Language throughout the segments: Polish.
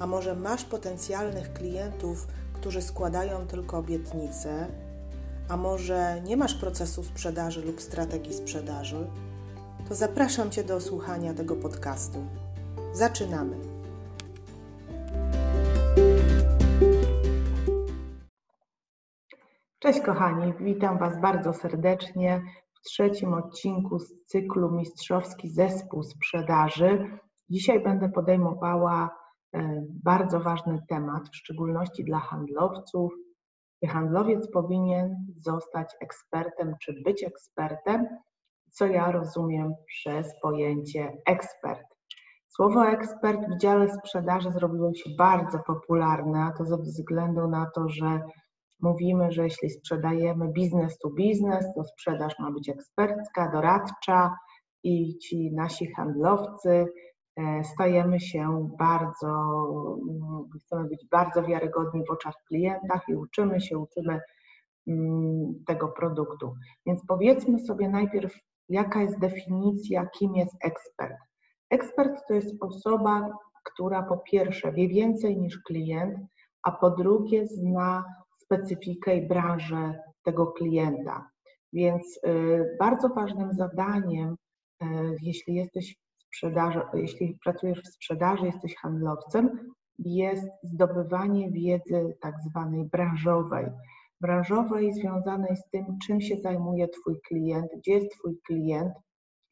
a może masz potencjalnych klientów, którzy składają tylko obietnice, a może nie masz procesu sprzedaży lub strategii sprzedaży, to zapraszam Cię do słuchania tego podcastu. Zaczynamy! Cześć kochani, witam Was bardzo serdecznie w trzecim odcinku z cyklu Mistrzowski Zespół Sprzedaży. Dzisiaj będę podejmowała bardzo ważny temat, w szczególności dla handlowców. Handlowiec powinien zostać ekspertem, czy być ekspertem? Co ja rozumiem przez pojęcie ekspert? Słowo ekspert w dziale sprzedaży zrobiło się bardzo popularne, a to ze względu na to, że mówimy, że jeśli sprzedajemy biznes to biznes, to sprzedaż ma być ekspercka, doradcza i ci nasi handlowcy e, stajemy się bardzo, chcemy być bardzo wiarygodni w oczach klientach i uczymy się, uczymy mm, tego produktu. Więc powiedzmy sobie najpierw, jaka jest definicja, kim jest ekspert. Ekspert to jest osoba, która po pierwsze wie więcej niż klient, a po drugie zna specyfikę i branżę tego klienta. Więc y, bardzo ważnym zadaniem, y, jeśli jesteś sprzedaży, jeśli pracujesz w sprzedaży, jesteś handlowcem, jest zdobywanie wiedzy tak zwanej branżowej. Branżowej związanej z tym, czym się zajmuje Twój klient, gdzie jest Twój klient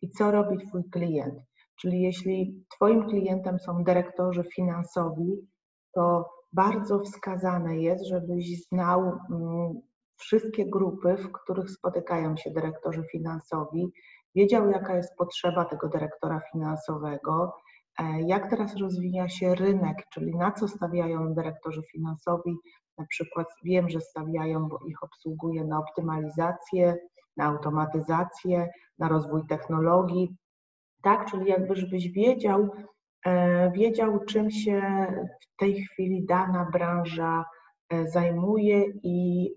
i co robi Twój klient. Czyli jeśli Twoim klientem są dyrektorzy finansowi, to bardzo wskazane jest, żebyś znał mm, wszystkie grupy, w których spotykają się dyrektorzy finansowi, wiedział, jaka jest potrzeba tego dyrektora finansowego, e, jak teraz rozwija się rynek, czyli na co stawiają dyrektorzy finansowi. Na przykład wiem, że stawiają, bo ich obsługuje na optymalizację, na automatyzację, na rozwój technologii. Tak, czyli jakby żebyś wiedział, E, wiedział, czym się w tej chwili dana branża e, zajmuje i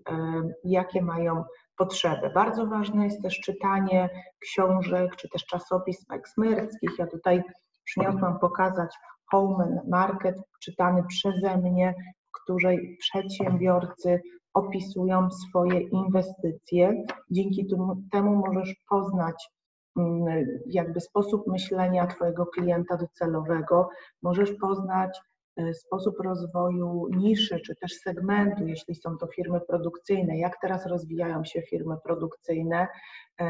jakie mają potrzeby. Bardzo ważne jest też czytanie książek czy też czasopism eksperckich. Ja tutaj przyniosłam pokazać Home Market, czytany przeze mnie, w której przedsiębiorcy opisują swoje inwestycje. Dzięki temu możesz poznać Mm, jakby sposób myślenia Twojego klienta docelowego, możesz poznać sposób rozwoju niszy czy też segmentu, jeśli są to firmy produkcyjne, jak teraz rozwijają się firmy produkcyjne, e,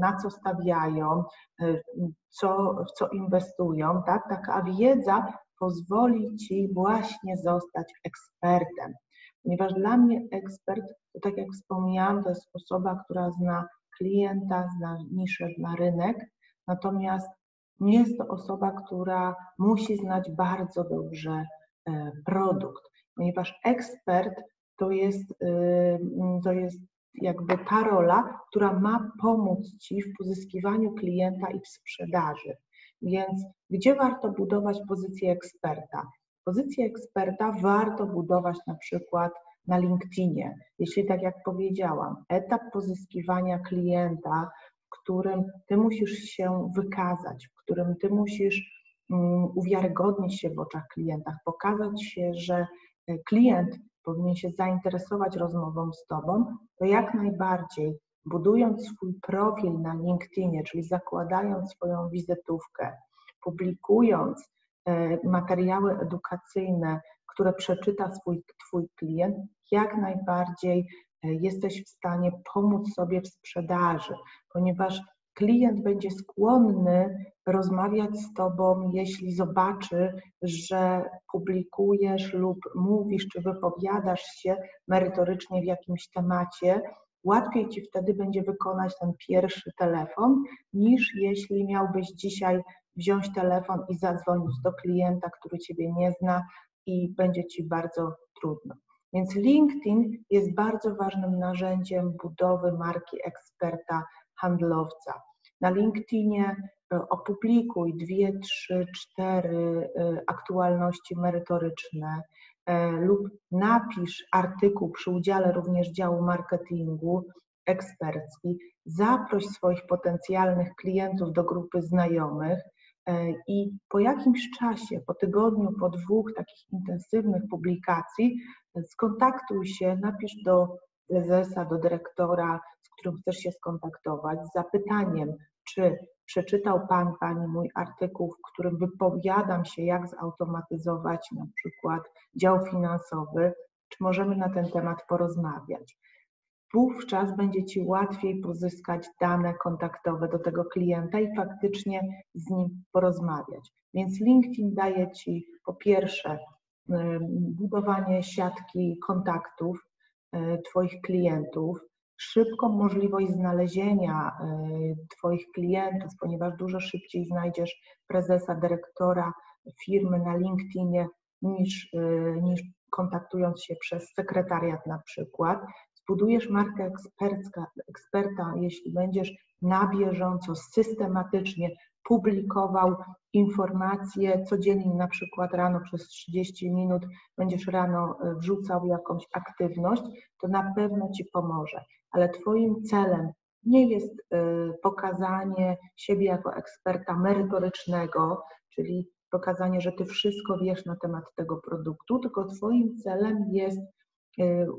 na co stawiają, e, co, w co inwestują. Tak? Taka wiedza pozwoli Ci właśnie zostać ekspertem. Ponieważ dla mnie ekspert, to tak jak wspomniałam, to jest osoba, która zna klienta, zna niszę, zna rynek, natomiast nie jest to osoba, która musi znać bardzo dobrze e, produkt, ponieważ ekspert to jest, y, to jest jakby ta rola, która ma pomóc Ci w pozyskiwaniu klienta i w sprzedaży. Więc gdzie warto budować pozycję eksperta? Pozycję eksperta warto budować na przykład na LinkedInie. Jeśli tak jak powiedziałam, etap pozyskiwania klienta, którym ty musisz się wykazać, w którym ty musisz um, uwiarygodnić się w oczach klienta, pokazać się, że e, klient powinien się zainteresować rozmową z tobą, to jak najbardziej budując swój profil na LinkedInie, czyli zakładając swoją wizytówkę, publikując e, materiały edukacyjne, które przeczyta swój Twój klient, jak najbardziej jesteś w stanie pomóc sobie w sprzedaży, ponieważ klient będzie skłonny rozmawiać z Tobą, jeśli zobaczy, że publikujesz lub mówisz, czy wypowiadasz się merytorycznie w jakimś temacie. Łatwiej Ci wtedy będzie wykonać ten pierwszy telefon, niż jeśli miałbyś dzisiaj wziąć telefon i zadzwonić do klienta, który Ciebie nie zna, i będzie Ci bardzo trudno. Więc LinkedIn jest bardzo ważnym narzędziem budowy marki eksperta handlowca. Na LinkedInie e, opublikuj dwie, trzy, cztery e, aktualności merytoryczne e, lub napisz artykuł przy udziale również działu marketingu ekspercki. Zaproś swoich potencjalnych klientów do grupy znajomych i po jakimś czasie, po tygodniu, po dwóch takich intensywnych publikacji, skontaktuj się, napisz do prezesa, do dyrektora, z którym chcesz się skontaktować, z zapytaniem, czy przeczytał Pan, Pani mój artykuł, w którym wypowiadam się, jak zautomatyzować na przykład dział finansowy, czy możemy na ten temat porozmawiać. Wówczas będzie Ci łatwiej pozyskać dane kontaktowe do tego klienta i faktycznie z nim porozmawiać. Więc LinkedIn daje Ci po pierwsze budowanie siatki kontaktów e, Twoich klientów, szybką możliwość znalezienia e, Twoich klientów, ponieważ dużo szybciej znajdziesz prezesa, dyrektora firmy na LinkedInie niż, e, niż kontaktując się przez sekretariat na przykład. Zbudujesz markę ekspercka, eksperta, jeśli będziesz na bieżąco, systematycznie publikował informacje codziennie, na przykład rano przez 30 minut będziesz rano e, wrzucał jakąś aktywność, to na pewno Ci pomoże. Ale Twoim celem nie jest e, pokazanie siebie jako eksperta merytorycznego, czyli pokazanie, że Ty wszystko wiesz na temat tego produktu, tylko Twoim celem jest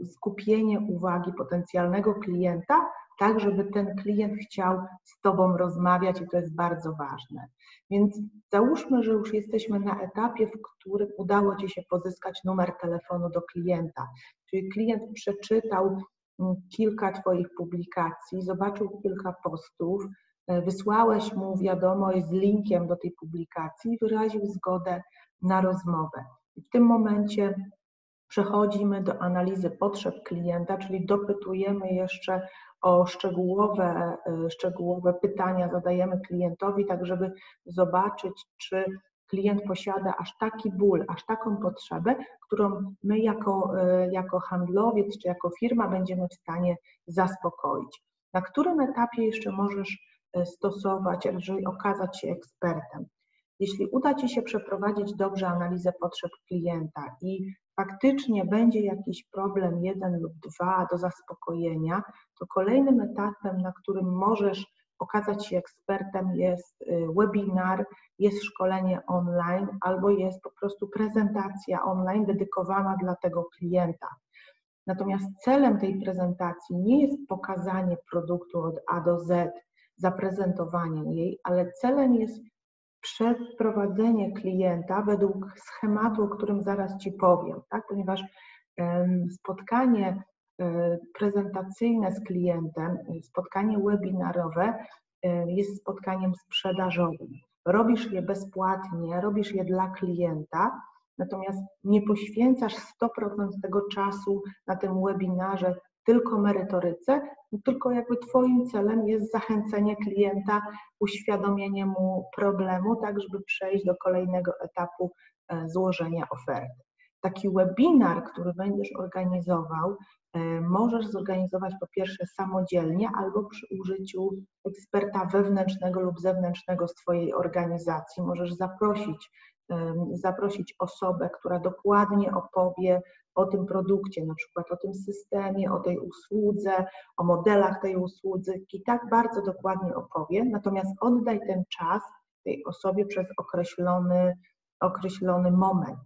skupienie uwagi potencjalnego klienta tak, żeby ten klient chciał z Tobą rozmawiać i to jest bardzo ważne. Więc załóżmy, że już jesteśmy na etapie, w którym udało Ci się pozyskać numer telefonu do klienta, czyli klient przeczytał mm, kilka Twoich publikacji, zobaczył kilka postów, e, wysłałeś mu wiadomość z linkiem do tej publikacji, wyraził zgodę na rozmowę. I w tym momencie przechodzimy do analizy potrzeb klienta, czyli dopytujemy jeszcze o szczegółowe, e, szczegółowe pytania zadajemy klientowi, tak żeby zobaczyć, czy klient posiada aż taki ból, aż taką potrzebę, którą my jako, e, jako handlowiec czy jako firma będziemy w stanie zaspokoić. Na którym etapie jeszcze możesz e, stosować, jeżeli okazać się ekspertem? Jeśli uda Ci się przeprowadzić dobrze analizę potrzeb klienta i faktycznie będzie jakiś problem jeden lub dwa do zaspokojenia, to kolejnym etapem, na którym możesz okazać się ekspertem, jest y, webinar, jest szkolenie online albo jest po prostu prezentacja online dedykowana dla tego klienta. Natomiast celem tej prezentacji nie jest pokazanie produktu od A do Z, zaprezentowanie jej, ale celem jest przeprowadzenie klienta według schematu, o którym zaraz Ci powiem, tak? ponieważ spotkanie e, prezentacyjne z klientem, spotkanie webinarowe e, jest spotkaniem sprzedażowym. Robisz je bezpłatnie, robisz je dla klienta, natomiast nie poświęcasz 100% tego czasu na tym webinarze tylko merytoryce, no tylko jakby Twoim celem jest zachęcenie klienta, uświadomienie mu problemu, tak żeby przejść do kolejnego etapu e, złożenia oferty. Taki webinar, który będziesz organizował, e, możesz zorganizować po pierwsze samodzielnie albo przy użyciu eksperta wewnętrznego lub zewnętrznego z Twojej organizacji. Możesz zaprosić, zaprosić osobę, która dokładnie opowie o tym produkcie, na przykład o tym systemie, o tej usłudze, o modelach tej usłudzy i tak bardzo dokładnie opowie, natomiast oddaj ten czas tej osobie przez określony, określony moment.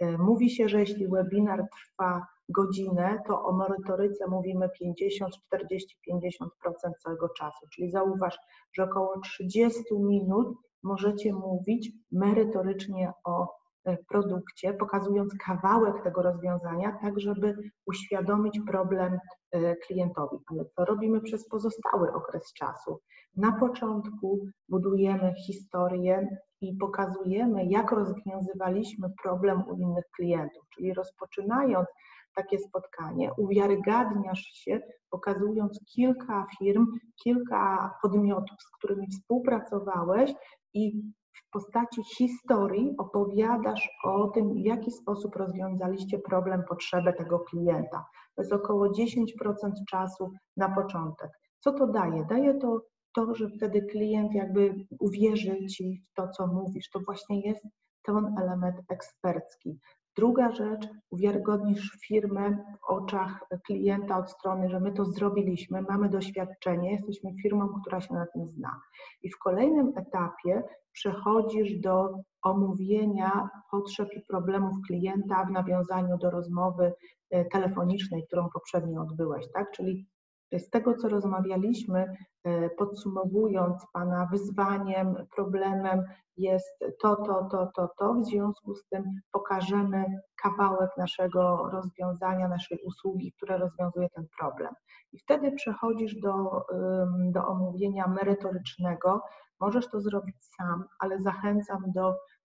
E, mówi się, że jeśli webinar trwa godzinę, to o merytoryce mówimy 50, 40, 50% całego czasu. Czyli zauważ, że około 30 minut możecie mówić merytorycznie o produkcie, pokazując kawałek tego rozwiązania, tak żeby uświadomić problem e, klientowi. Ale co robimy przez pozostały okres czasu? Na początku budujemy historię i pokazujemy, jak rozwiązywaliśmy problem u innych klientów, czyli rozpoczynając takie spotkanie, uwiarygadniasz się, pokazując kilka firm, kilka podmiotów, z którymi współpracowałeś i w postaci historii opowiadasz o tym, w jaki sposób rozwiązaliście problem, potrzebę tego klienta. To jest około 10% czasu na początek. Co to daje? Daje to to, że wtedy klient jakby uwierzy ci w to, co mówisz. To właśnie jest ten element ekspercki. Druga rzecz, uwiarygodnisz firmę w oczach klienta od strony, że my to zrobiliśmy, mamy doświadczenie, jesteśmy firmą, która się na tym zna. I w kolejnym etapie przechodzisz do omówienia potrzeb i problemów klienta w nawiązaniu do rozmowy e, telefonicznej, którą poprzednio odbyłeś, tak? Czyli z tego, co rozmawialiśmy, podsumowując Pana wyzwaniem, problemem jest to, to, to, to, to, w związku z tym pokażemy kawałek naszego rozwiązania, naszej usługi, które rozwiązuje ten problem. I wtedy przechodzisz do, do omówienia merytorycznego. Możesz to zrobić sam, ale zachęcam do E,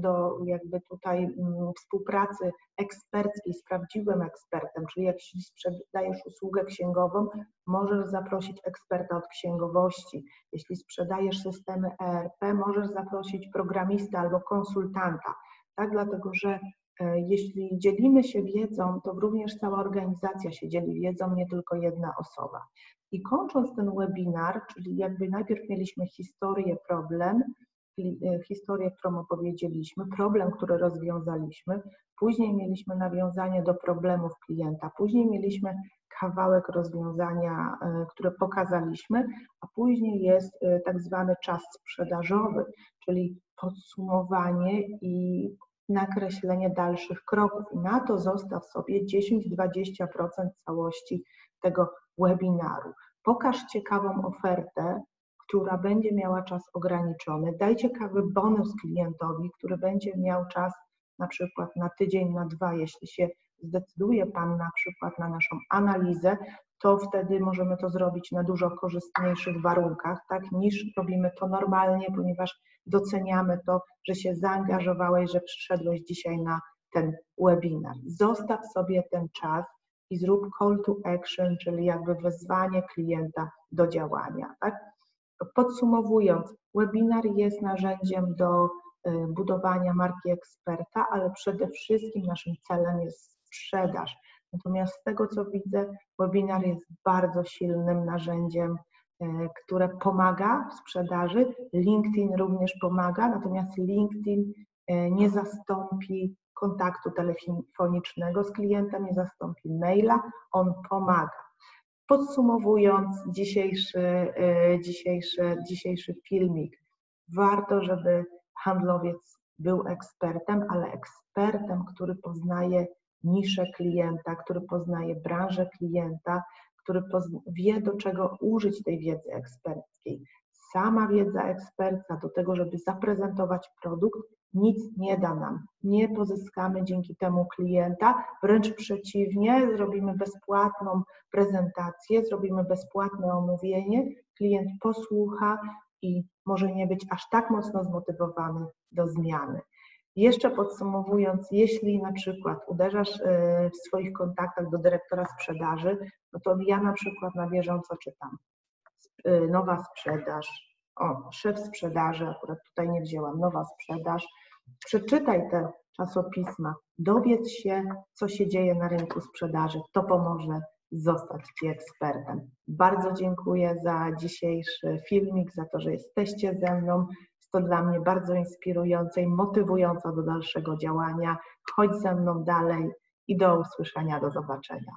do jakby tutaj mm, współpracy eksperckiej z prawdziwym ekspertem, czyli jak sprzedajesz usługę księgową, możesz zaprosić eksperta od księgowości. Jeśli sprzedajesz systemy ERP, możesz zaprosić programistę albo konsultanta, tak? Dlatego, że e, jeśli dzielimy się wiedzą, to również cała organizacja się dzieli wiedzą, nie tylko jedna osoba. I kończąc ten webinar, czyli jakby najpierw mieliśmy historię, problem, E, historię, którą opowiedzieliśmy, problem, który rozwiązaliśmy, później mieliśmy nawiązanie do problemów klienta, później mieliśmy kawałek rozwiązania, e, które pokazaliśmy, a później jest e, tak zwany czas sprzedażowy, czyli podsumowanie i nakreślenie dalszych kroków. I na to zostaw sobie 10-20% całości tego webinaru. Pokaż ciekawą ofertę, która będzie miała czas ograniczony. Daj ciekawy bonus klientowi, który będzie miał czas na przykład na tydzień, na dwa. Jeśli się zdecyduje Pan na przykład na naszą analizę, to wtedy możemy to zrobić na dużo korzystniejszych warunkach, tak, niż robimy to normalnie, ponieważ doceniamy to, że się zaangażowałeś, że przyszedłeś dzisiaj na ten webinar. Zostaw sobie ten czas i zrób call to action, czyli jakby wezwanie klienta do działania, tak? Podsumowując, webinar jest narzędziem do y, budowania marki eksperta, ale przede wszystkim naszym celem jest sprzedaż. Natomiast z tego co widzę, webinar jest bardzo silnym narzędziem, y, które pomaga w sprzedaży. LinkedIn również pomaga, natomiast LinkedIn y, nie zastąpi kontaktu telefonicznego z klientem, nie zastąpi maila, on pomaga. Podsumowując dzisiejszy, e, dzisiejszy, dzisiejszy filmik, warto, żeby handlowiec był ekspertem, ale ekspertem, który poznaje niszę klienta, który poznaje branżę klienta, który wie, do czego użyć tej wiedzy eksperckiej. Sama wiedza eksperta do tego, żeby zaprezentować produkt, nic nie da nam. Nie pozyskamy dzięki temu klienta, wręcz przeciwnie, zrobimy bezpłatną prezentację, zrobimy bezpłatne omówienie, klient posłucha i może nie być aż tak mocno zmotywowany do zmiany. Jeszcze podsumowując, jeśli na przykład uderzasz e, w swoich kontaktach do dyrektora sprzedaży, no to ja na przykład na bieżąco czytam nowa sprzedaż, o, szef sprzedaży, akurat tutaj nie wzięłam, nowa sprzedaż, Przeczytaj te czasopisma, dowiedz się, co się dzieje na rynku sprzedaży. To pomoże zostać Ci ekspertem. Bardzo dziękuję za dzisiejszy filmik, za to, że jesteście ze mną. Jest to dla mnie bardzo inspirujące i motywujące do dalszego działania. Chodź ze mną dalej i do usłyszenia, do zobaczenia.